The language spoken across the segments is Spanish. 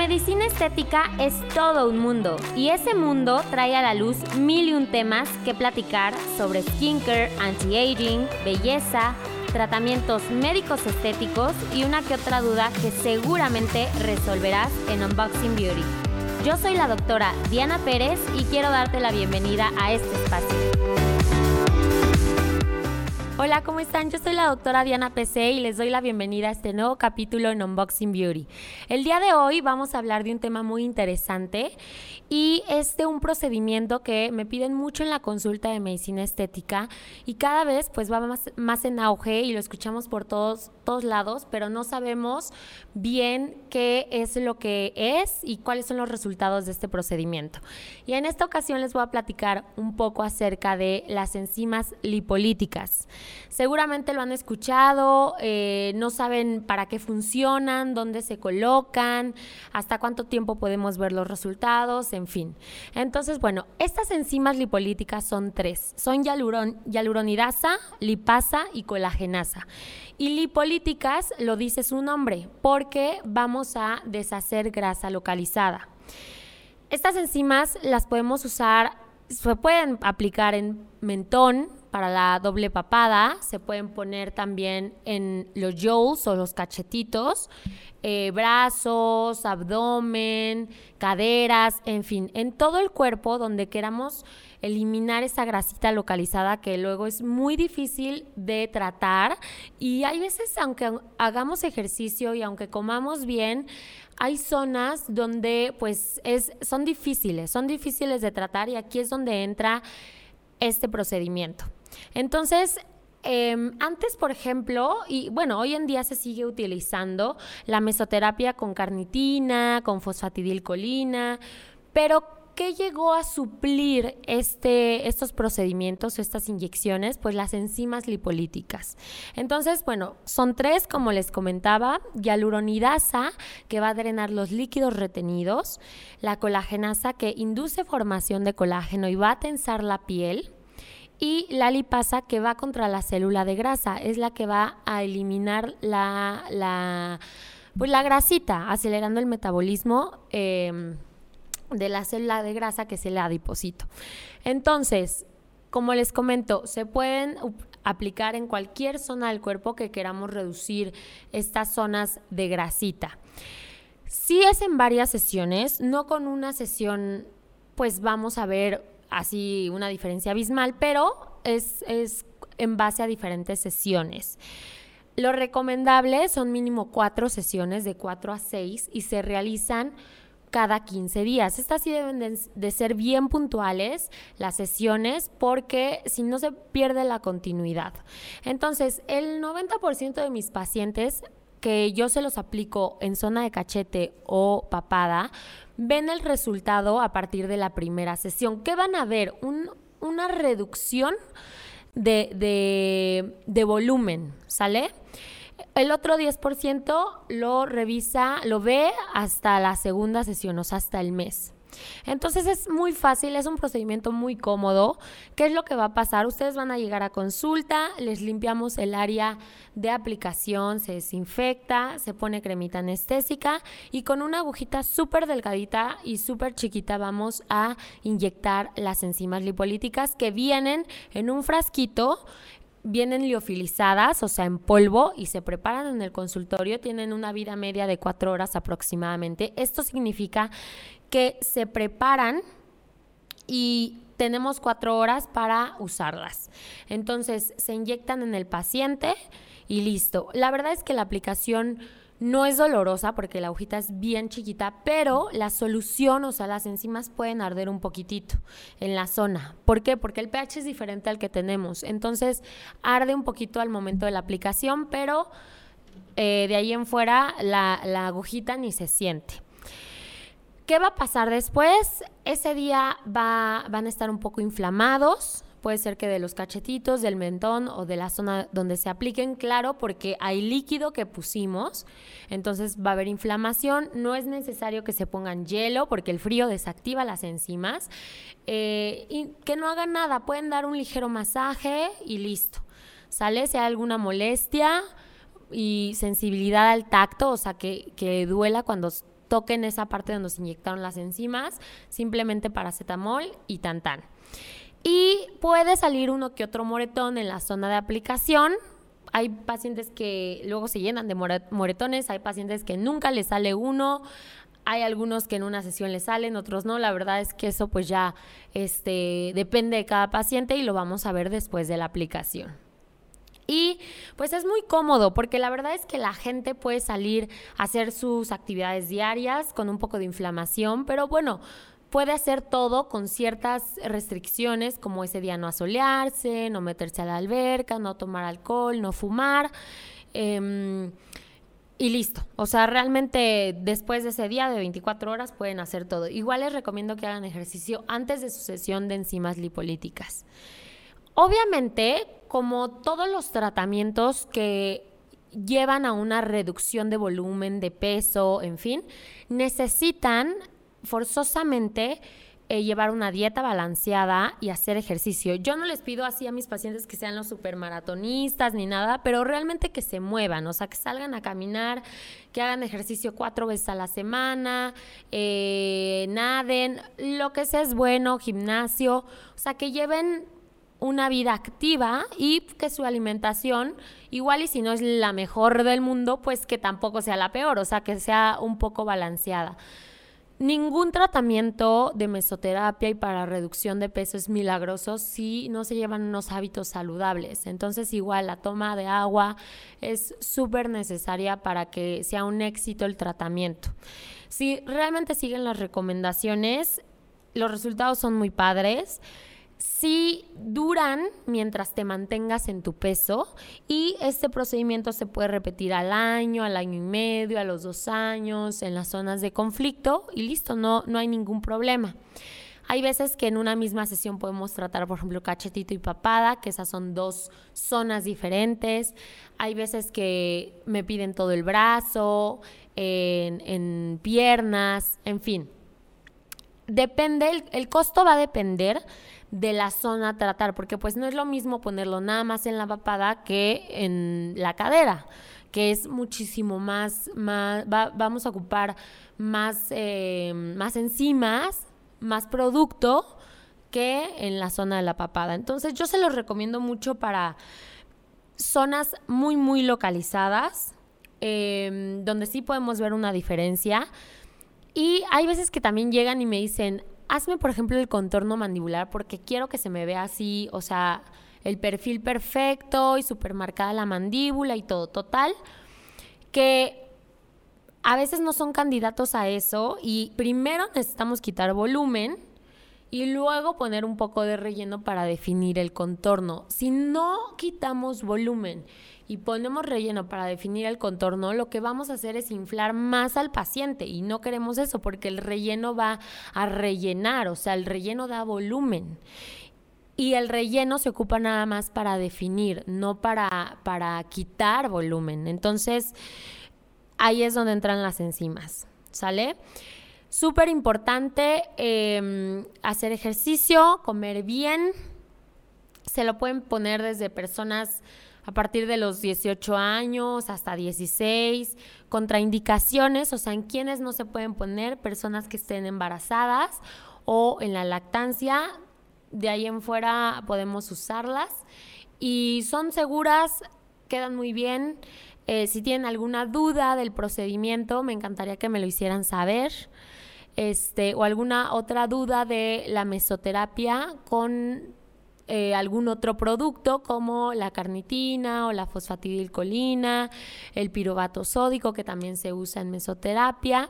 medicina estética es todo un mundo y ese mundo trae a la luz mil y un temas que platicar sobre skincare, anti-aging, belleza, tratamientos médicos estéticos y una que otra duda que seguramente resolverás en Unboxing Beauty. Yo soy la doctora Diana Pérez y quiero darte la bienvenida a este espacio. Hola, ¿cómo están? Yo soy la doctora Diana PC y les doy la bienvenida a este nuevo capítulo en Unboxing Beauty. El día de hoy vamos a hablar de un tema muy interesante y es de un procedimiento que me piden mucho en la consulta de medicina estética y cada vez pues va más, más en auge y lo escuchamos por todos, todos lados, pero no sabemos bien qué es lo que es y cuáles son los resultados de este procedimiento. Y en esta ocasión les voy a platicar un poco acerca de las enzimas lipolíticas. Seguramente lo han escuchado, eh, no saben para qué funcionan, dónde se colocan, hasta cuánto tiempo podemos ver los resultados, en fin. Entonces, bueno, estas enzimas lipolíticas son tres. Son yaluronidasa, lipasa y colagenasa. Y lipolíticas lo dice su nombre, porque vamos a deshacer grasa localizada. Estas enzimas las podemos usar, se pueden aplicar en mentón, para la doble papada, se pueden poner también en los jowls o los cachetitos, eh, brazos, abdomen, caderas, en fin, en todo el cuerpo donde queramos eliminar esa grasita localizada que luego es muy difícil de tratar y hay veces aunque hagamos ejercicio y aunque comamos bien, hay zonas donde pues es, son difíciles, son difíciles de tratar y aquí es donde entra este procedimiento. Entonces, em, antes, por ejemplo, y bueno, hoy en día se sigue utilizando la mesoterapia con carnitina, con fosfatidilcolina, pero ¿qué llegó a suplir este, estos procedimientos, estas inyecciones? Pues las enzimas lipolíticas. Entonces, bueno, son tres, como les comentaba, hialuronidasa, que va a drenar los líquidos retenidos, la colagenasa, que induce formación de colágeno y va a tensar la piel, y la lipasa que va contra la célula de grasa, es la que va a eliminar la, pues la grasita, acelerando el metabolismo em, de la célula de grasa que es el adipocito. Entonces, como les comento, se pueden aplicar en cualquier zona del cuerpo que queramos reducir estas zonas de grasita. Si es en varias sesiones, no con una sesión, pues vamos a ver así una diferencia abismal, pero es, en base a diferentes sesiones. Lo recomendable son mínimo cuatro sesiones de cuatro a seis y se realizan cada 15 días. Estas sí deben de, ser bien puntuales las sesiones porque si no se pierde la continuidad. Entonces, el 90% de mis pacientes que yo se los aplico en zona de cachete o papada, ven el resultado a partir de la primera sesión. ¿Qué van a ver? una reducción de, de volumen, ¿sale? El otro 10% lo revisa, lo ve hasta la segunda sesión, o sea, hasta el mes. Entonces es muy fácil, es un procedimiento muy cómodo. ¿Qué es lo que va a pasar? Ustedes van a llegar a consulta, les limpiamos el área de aplicación, se desinfecta, se pone cremita anestésica y con una agujita súper delgadita y súper chiquita vamos a inyectar las enzimas lipolíticas que vienen en un frasquito vienen liofilizadas, o sea, en polvo, y se preparan en el consultorio, tienen una vida media de cuatro horas aproximadamente. Esto significa que se preparan y tenemos cuatro horas para usarlas. Entonces, se inyectan en el paciente y listo. La verdad es que la aplicación no es dolorosa porque la agujita es bien chiquita, pero la solución, o sea, las enzimas pueden arder un poquitito en la zona. ¿Por qué? Porque el pH es diferente al que tenemos. Entonces, arde un poquito al momento de la aplicación, pero eh, de ahí en fuera la, la agujita ni se siente. ¿Qué va a pasar después? Ese día va, van a estar un poco inflamados, Puede ser que de los cachetitos, del mentón o de la zona donde se apliquen, claro, porque hay líquido que pusimos, entonces va a haber inflamación. No es necesario que se pongan hielo porque el frío desactiva las enzimas. Eh, y que no hagan nada, pueden dar un ligero masaje y listo. ¿Sale? Si hay alguna molestia y sensibilidad al tacto, o sea, que, que duela cuando toquen esa parte donde nos inyectaron las enzimas, simplemente paracetamol y tantán. Y puede salir uno que otro moretón en la zona de aplicación. Hay pacientes que luego se llenan de moretones, hay pacientes que nunca les sale uno, hay algunos que en una sesión les salen, otros no. La verdad es que eso pues ya este, depende de cada paciente y lo vamos a ver después de la aplicación. Y pues es muy cómodo porque la verdad es que la gente puede salir a hacer sus actividades diarias con un poco de inflamación, pero bueno, puede hacer todo con ciertas restricciones, como ese día no asolearse, no meterse a la alberca, no tomar alcohol, no fumar. Em, y listo. O sea, realmente después de ese día de 24 horas pueden hacer todo. Igual les recomiendo que hagan ejercicio antes de su sesión de enzimas lipolíticas. Obviamente, como todos los tratamientos que llevan a una reducción de volumen, de peso, en fin, necesitan forzosamente eh, llevar una dieta balanceada y hacer ejercicio. Yo no les pido así a mis pacientes que sean los supermaratonistas ni nada, pero realmente que se muevan, o sea, que salgan a caminar, que hagan ejercicio cuatro veces a la semana, eh, naden, lo que sea es bueno, gimnasio, o sea, que lleven una vida activa y que su alimentación, igual y si no es la mejor del mundo, pues que tampoco sea la peor, o sea, que sea un poco balanceada. Ningún tratamiento de mesoterapia y para reducción de peso es milagroso si no se llevan unos hábitos saludables. Entonces igual la toma de agua es súper necesaria para que sea un éxito el tratamiento. Si realmente siguen las recomendaciones, los resultados son muy padres sí duran mientras te mantengas en tu peso y este procedimiento se puede repetir al año, al año y medio, a los dos años, en las zonas de conflicto y listo, no, no hay ningún problema. Hay veces que en una misma sesión podemos tratar, por ejemplo, cachetito y papada, que esas son dos zonas diferentes. Hay veces que me piden todo el brazo, en, piernas, en fin. Depende, el costo va a depender de la zona tratar, porque pues no es lo mismo ponerlo nada más en la papada que en la cadera, que es muchísimo más, más vamos a ocupar más, eh, más enzimas, más producto que en la zona de la papada. Entonces yo se los recomiendo mucho para zonas muy, muy localizadas, em, donde sí podemos ver una diferencia. Y hay veces que también llegan y me dicen, hazme, por ejemplo, el contorno mandibular porque quiero que se me vea así, o sea, el perfil perfecto y súper marcada la mandíbula y todo. Total, que a veces no son candidatos a eso y primero necesitamos quitar volumen y luego poner un poco de relleno para definir el contorno. Si no quitamos volumen y ponemos relleno para definir el contorno, lo que vamos a hacer es inflar más al paciente y no queremos eso porque el relleno va a rellenar, o sea, el relleno da volumen. Y el relleno se ocupa nada más para definir, no para, para quitar volumen. Entonces, ahí es donde entran las enzimas, ¿sale? Súper importante em, hacer ejercicio, comer bien. Se lo pueden poner desde personas a partir de los 18 años hasta 16, contraindicaciones, o sea, en quienes no se pueden poner personas que estén embarazadas o en la lactancia, de ahí en fuera podemos usarlas y son seguras, quedan muy bien. Eh, si tienen alguna duda del procedimiento, me encantaría que me lo hicieran saber. Este, o alguna otra duda de la mesoterapia con eh, algún otro producto como la carnitina o la fosfatidilcolina, el piruvato sódico que también se usa en mesoterapia,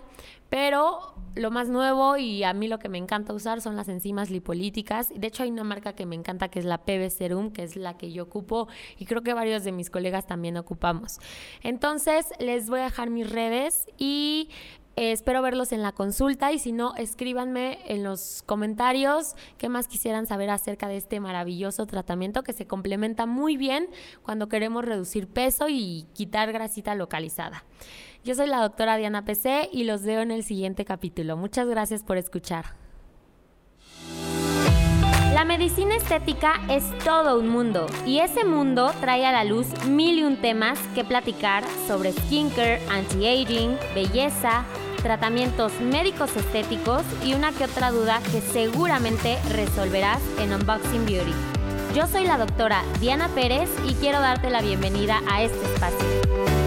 pero lo más nuevo y a mí lo que me encanta usar son las enzimas lipolíticas. De hecho hay una marca que me encanta que es la PB Serum, que es la que yo ocupo y creo que varios de mis colegas también ocupamos. Entonces les voy a dejar mis redes y eh, espero verlos en la consulta y si no, escríbanme en los comentarios qué más quisieran saber acerca de este maravilloso tratamiento que se complementa muy bien cuando queremos reducir peso y quitar grasita localizada. Yo soy la doctora Diana PC y los veo en el siguiente capítulo. Muchas gracias por escuchar. La medicina estética es todo un mundo y ese mundo trae a la luz mil y un temas que platicar sobre skincare, anti-aging, belleza, tratamientos médicos estéticos y una que otra duda que seguramente resolverás en Unboxing Beauty. Yo soy la doctora Diana Pérez y quiero darte la bienvenida a este espacio.